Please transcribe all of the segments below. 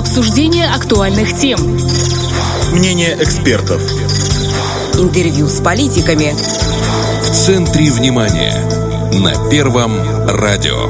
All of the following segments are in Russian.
Обсуждение актуальных тем. Мнение экспертов. Интервью с политиками. В центре внимания. На Первом радио.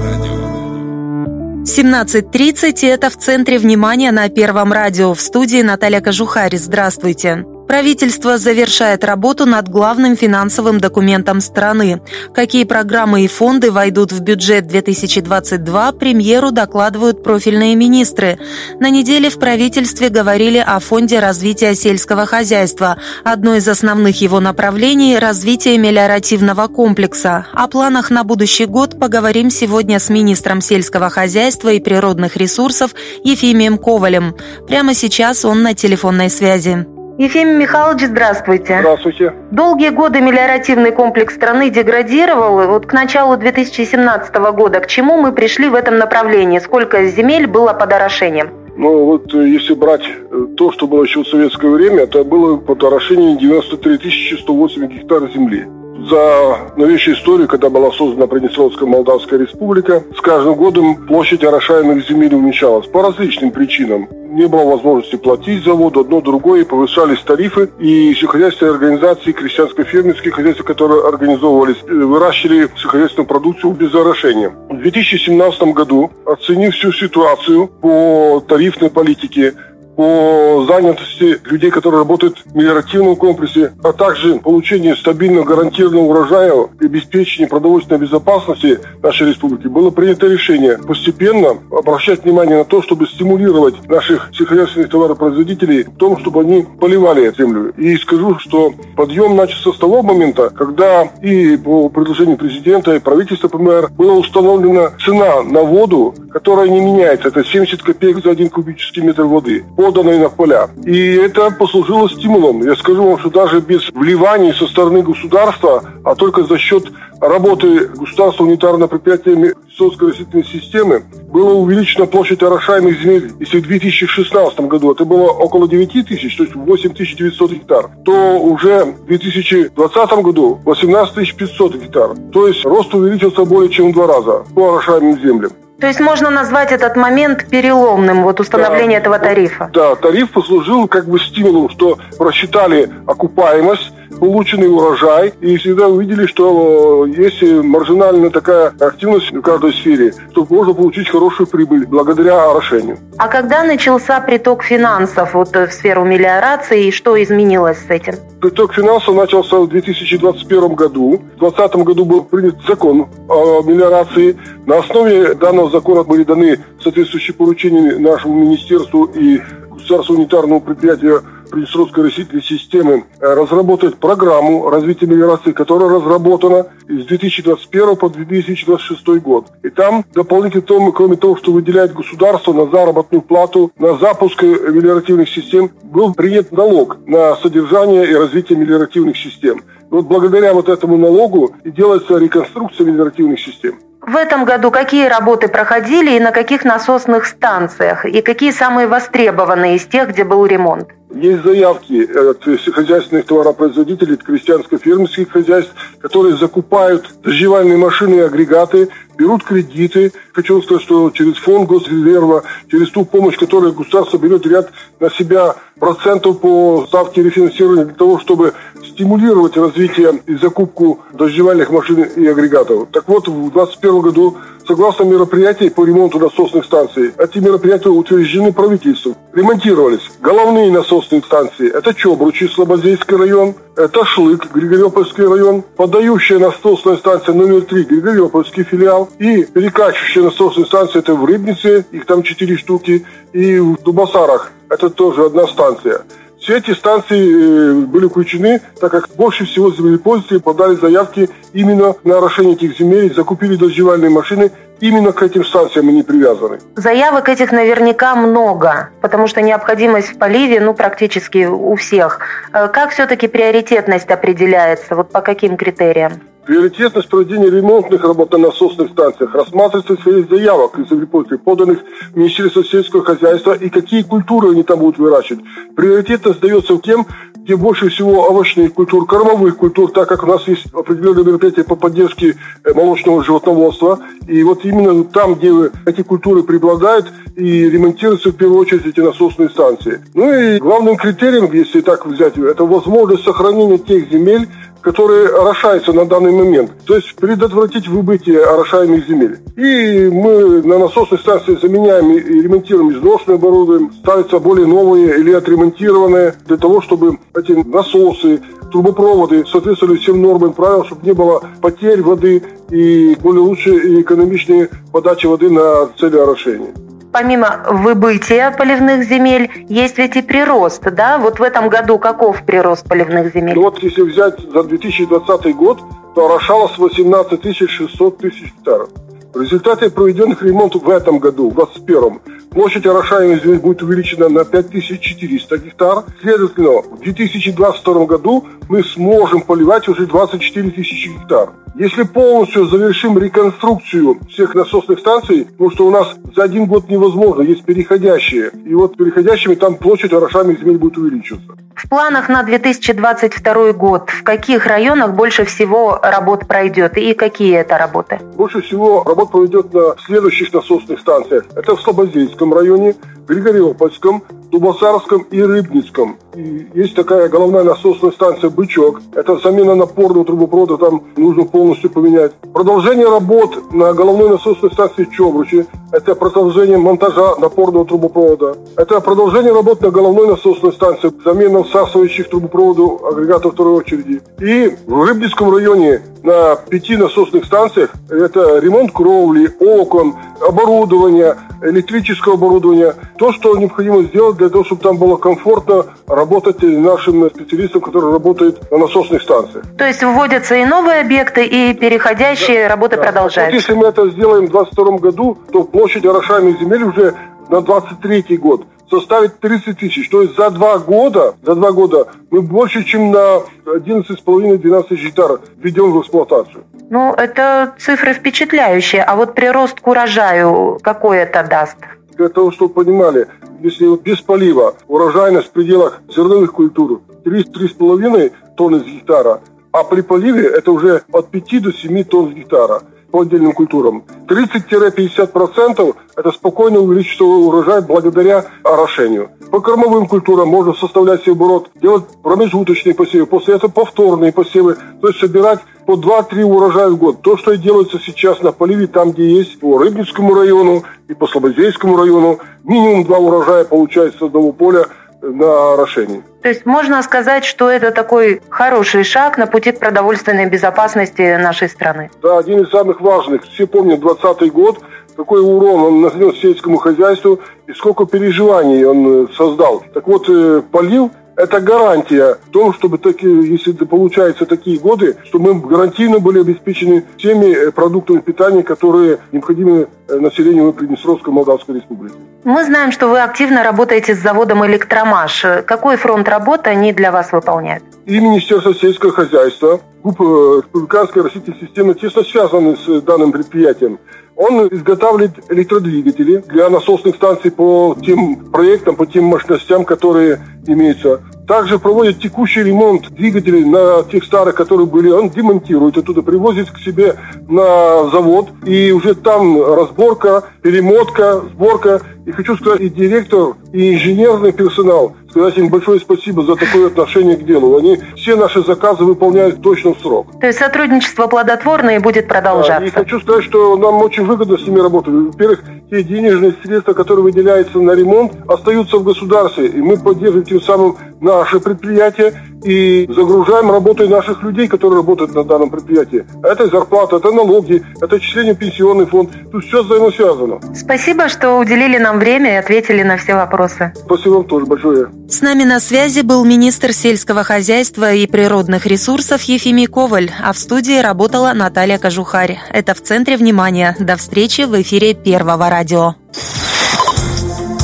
17.30 это в центре внимания на Первом радио. В студии Наталья Кожухарь. Здравствуйте. Правительство завершает работу над главным финансовым документом страны. Какие программы и фонды войдут в бюджет 2022, премьеру докладывают профильные министры. На неделе в правительстве говорили о Фонде развития сельского хозяйства. Одно из основных его направлений – развитие мелиоративного комплекса. О планах на будущий год поговорим сегодня с министром сельского хозяйства и природных ресурсов Ефимием Ковалем. Прямо сейчас он на телефонной связи. Ефим Михайлович, здравствуйте. Здравствуйте. Долгие годы мелиоративный комплекс страны деградировал. Вот к началу 2017 года к чему мы пришли в этом направлении? Сколько земель было под орошением? Ну вот э, если брать э, то, что было еще в советское время, это было под орошением 93 108 гектаров земли за новейшую историю, когда была создана Приднестровская Молдавская Республика, с каждым годом площадь орошаемых земель уменьшалась по различным причинам. Не было возможности платить за воду, одно другое, повышались тарифы, и сельскохозяйственные организации, крестьянско-фермерские хозяйства, которые организовывались, э, выращивали сельскохозяйственную продукцию без орошения. В 2017 году, оценив всю ситуацию по тарифной политике, по занятости людей, которые работают в мелиоративном комплексе, а также получение стабильного гарантированного урожая и обеспечение продовольственной безопасности нашей республики, было принято решение постепенно обращать внимание на то, чтобы стимулировать наших сельскохозяйственных товаропроизводителей в том, чтобы они поливали землю. И скажу, что подъем начался с того момента, когда и по предложению президента и правительства ПМР была установлена цена на воду, которая не меняется. Это 70 копеек за один кубический метр воды. По поданные на поля. И это послужило стимулом. Я скажу вам, что даже без вливаний со стороны государства, а только за счет работы государства унитарно предприятиями растительной системы была увеличена площадь орошаемых земель. Если в 2016 году это было около 9 тысяч, то есть 8900 гектар, то уже в 2020 году 18 500 гектар. То есть рост увеличился более чем в два раза по орошаемым землям. То есть можно назвать этот момент переломным, вот установление да, этого тарифа? Да, тариф послужил как бы стимулом, что рассчитали окупаемость, полученный урожай, и всегда увидели, что э, есть маржинальная такая активность в каждой сфере, то можно получить хорошую прибыль благодаря орошению. А когда начался приток финансов вот, э, в сферу мелиорации, и что изменилось с этим? Приток финансов начался в 2021 году. В 2020 году был принят закон о мелиорации. На основе данного закона были даны соответствующие поручения нашему министерству и государственному унитарному предприятию Приднестровской растительной системы э, разработать программу развития мелиорации, которая разработана с 2021 по 2026 год. И там дополнительно, кроме того, что выделяет государство на заработную плату, на запуск мелиоративных систем, был принят налог на содержание и развитие мелиоративных систем. вот благодаря вот этому налогу и делается реконструкция мелиоративных систем. В этом году какие работы проходили и на каких насосных станциях? И какие самые востребованные из тех, где был ремонт? Есть заявки от хозяйственных товаропроизводителей, от крестьянско-фермерских хозяйств, которые закупают дождевальные машины и агрегаты, берут кредиты. Хочу сказать, что через фонд госрезерва, через ту помощь, которую государство берет ряд на себя процентов по ставке рефинансирования для того, чтобы стимулировать развитие и закупку дождевальных машин и агрегатов. Так вот, в 2021 году Согласно мероприятий по ремонту насосных станций, эти мероприятия утверждены правительством. Ремонтировались головные насосные станции. Это Чобручи, Слободейский район, это Шлык, Григорьопольский район, подающая насосная станция номер 3, Григорьопольский филиал, и перекачивающая насосная станция, это в Рыбнице, их там 4 штуки, и в Дубасарах, это тоже одна станция. Все эти станции э, были включены, так как больше всего землепользователи подали заявки именно на орошение этих земель, закупили дождевальные машины именно к этим станциям они привязаны. Заявок этих наверняка много, потому что необходимость в поливе, ну, практически у всех. Э, как все-таки приоритетность определяется? Вот по каким критериям? Приоритетность проведения ремонтных работ на насосных станциях рассматривается в сфере заявок из агрипольских, поданных в Министерство сельского хозяйства и какие культуры они там будут выращивать. Приоритетность дается тем, где больше всего овощных культур, кормовых культур, так как у нас есть определенные мероприятия по поддержке э, молочного животноводства. И вот именно там, где эти культуры преобладают, и ремонтируются в первую очередь эти насосные станции. Ну и главным критерием, если так взять, это возможность сохранения тех земель, которые орошаются на данный момент. То есть предотвратить выбытие орошаемых земель. И мы на насосной станции заменяем и ремонтируем изношенное оборудование, ставятся более новые или отремонтированные для того, чтобы эти насосы, трубопроводы соответствовали всем нормам правилам, чтобы не было потерь воды и более лучшей и экономичной подачи воды на цели орошения помимо выбытия поливных земель, есть ведь и прирост, да? Вот в этом году каков прирост поливных земель? Ну, вот если взять за 2020 год, то орошалось 18 600 тысяч гектаров. В результате проведенных ремонтов в этом году, в 2021, площадь орошаемой земель будет увеличена на 5400 гектар. Следовательно, в 2022 году мы сможем поливать уже 24 тысячи гектар. Если полностью завершим реконструкцию всех насосных станций, потому что у нас за один год невозможно, есть переходящие. И вот переходящими там площадь орошаемых земель будет увеличиваться. В планах на 2022 год в каких районах больше всего работ пройдет и какие это работы? Больше всего работ проведет на следующих насосных станциях. Это в Слободейском районе, Григорьопольском, Дубосарском и Рыбницком. И есть такая головная насосная станция «Бычок». Это замена напорного трубопровода, там нужно полностью поменять. Продолжение работ на головной насосной станции Чобручи. Это продолжение монтажа напорного трубопровода. Это продолжение работ на головной насосной станции, замена всасывающих трубопроводов агрегатов второй очереди. И в Рыбницком районе на пяти насосных станциях это ремонт кровли, окон, оборудования, электрического оборудования. То, что необходимо сделать для того, чтобы там было комфортно работать нашим специалистам, которые работают на насосных станциях. То есть вводятся и новые объекты, и переходящие да, работы да. продолжаются. Вот если мы это сделаем в 2022 году, то площадь орошаемых земель уже на 23 год составит 30 тысяч. То есть за два года, за два года мы больше, чем на 11,5-12 тысяч гектар введем в эксплуатацию. Ну, это цифры впечатляющие. А вот прирост к урожаю какой это даст? Для того, чтобы понимали, если без полива урожайность в пределах зерновых культур 3-3,5 тонны с гектара, а при поливе это уже от 5 до 7 тонн с гектара по отдельным культурам. 30-50% это спокойно увеличится урожай благодаря орошению. По кормовым культурам можно составлять себе оборот, делать промежуточные посевы, после этого повторные посевы, то есть собирать по 2-3 урожая в год. То, что и делается сейчас на поливе, там, где есть по Рыбницкому району и по Слободейскому району, минимум два урожая получается с одного поля на орошении. То есть можно сказать, что это такой хороший шаг на пути к продовольственной безопасности нашей страны? Да, один из самых важных. Все помнят 2020 год, какой урон он нанес сельскому хозяйству и сколько переживаний он э, создал. Так вот, э, полив это гарантия в том, чтобы такие, если получаются такие годы, что мы гарантийно были обеспечены всеми э, продуктами питания, которые необходимы населению Приднестровской Молдавской Республики. Мы знаем, что вы активно работаете с заводом «Электромаш». Какой фронт работы они для вас выполняют? И Министерство сельского хозяйства, Группа Республиканской растительной системы тесно связаны с данным предприятием. Он изготавливает электродвигатели для насосных станций по тем проектам, по тем мощностям, которые имеются. Также проводит текущий ремонт двигателей на тех старых, которые были. Он демонтирует оттуда, привозит к себе на завод. И уже там разборка, перемотка, сборка. И хочу сказать, и директор, и инженерный персонал сказать им большое спасибо за такое отношение к делу. Они все наши заказы выполняют точно в срок. То есть сотрудничество плодотворное и будет продолжаться. Да, и хочу сказать, что нам очень выгодно с ними работать. Во-первых, те денежные средства, которые выделяются на ремонт, остаются в государстве. И мы поддерживаем тем самым наше предприятие и загружаем работой наших людей, которые работают на данном предприятии. Это зарплата, это налоги, это отчисление в пенсионный фонд. Тут все взаимосвязано. Спасибо, что уделили нам время и ответили на все вопросы. Спасибо вам тоже большое. С нами на связи был министр сельского хозяйства и природных ресурсов Ефимий Коваль, а в студии работала Наталья Кожухарь. Это в центре внимания. До встречи в эфире Первого радио.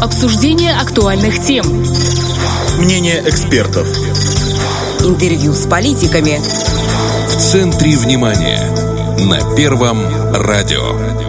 Обсуждение актуальных тем. Мнение экспертов. Интервью с политиками. В центре внимания. На Первом радио.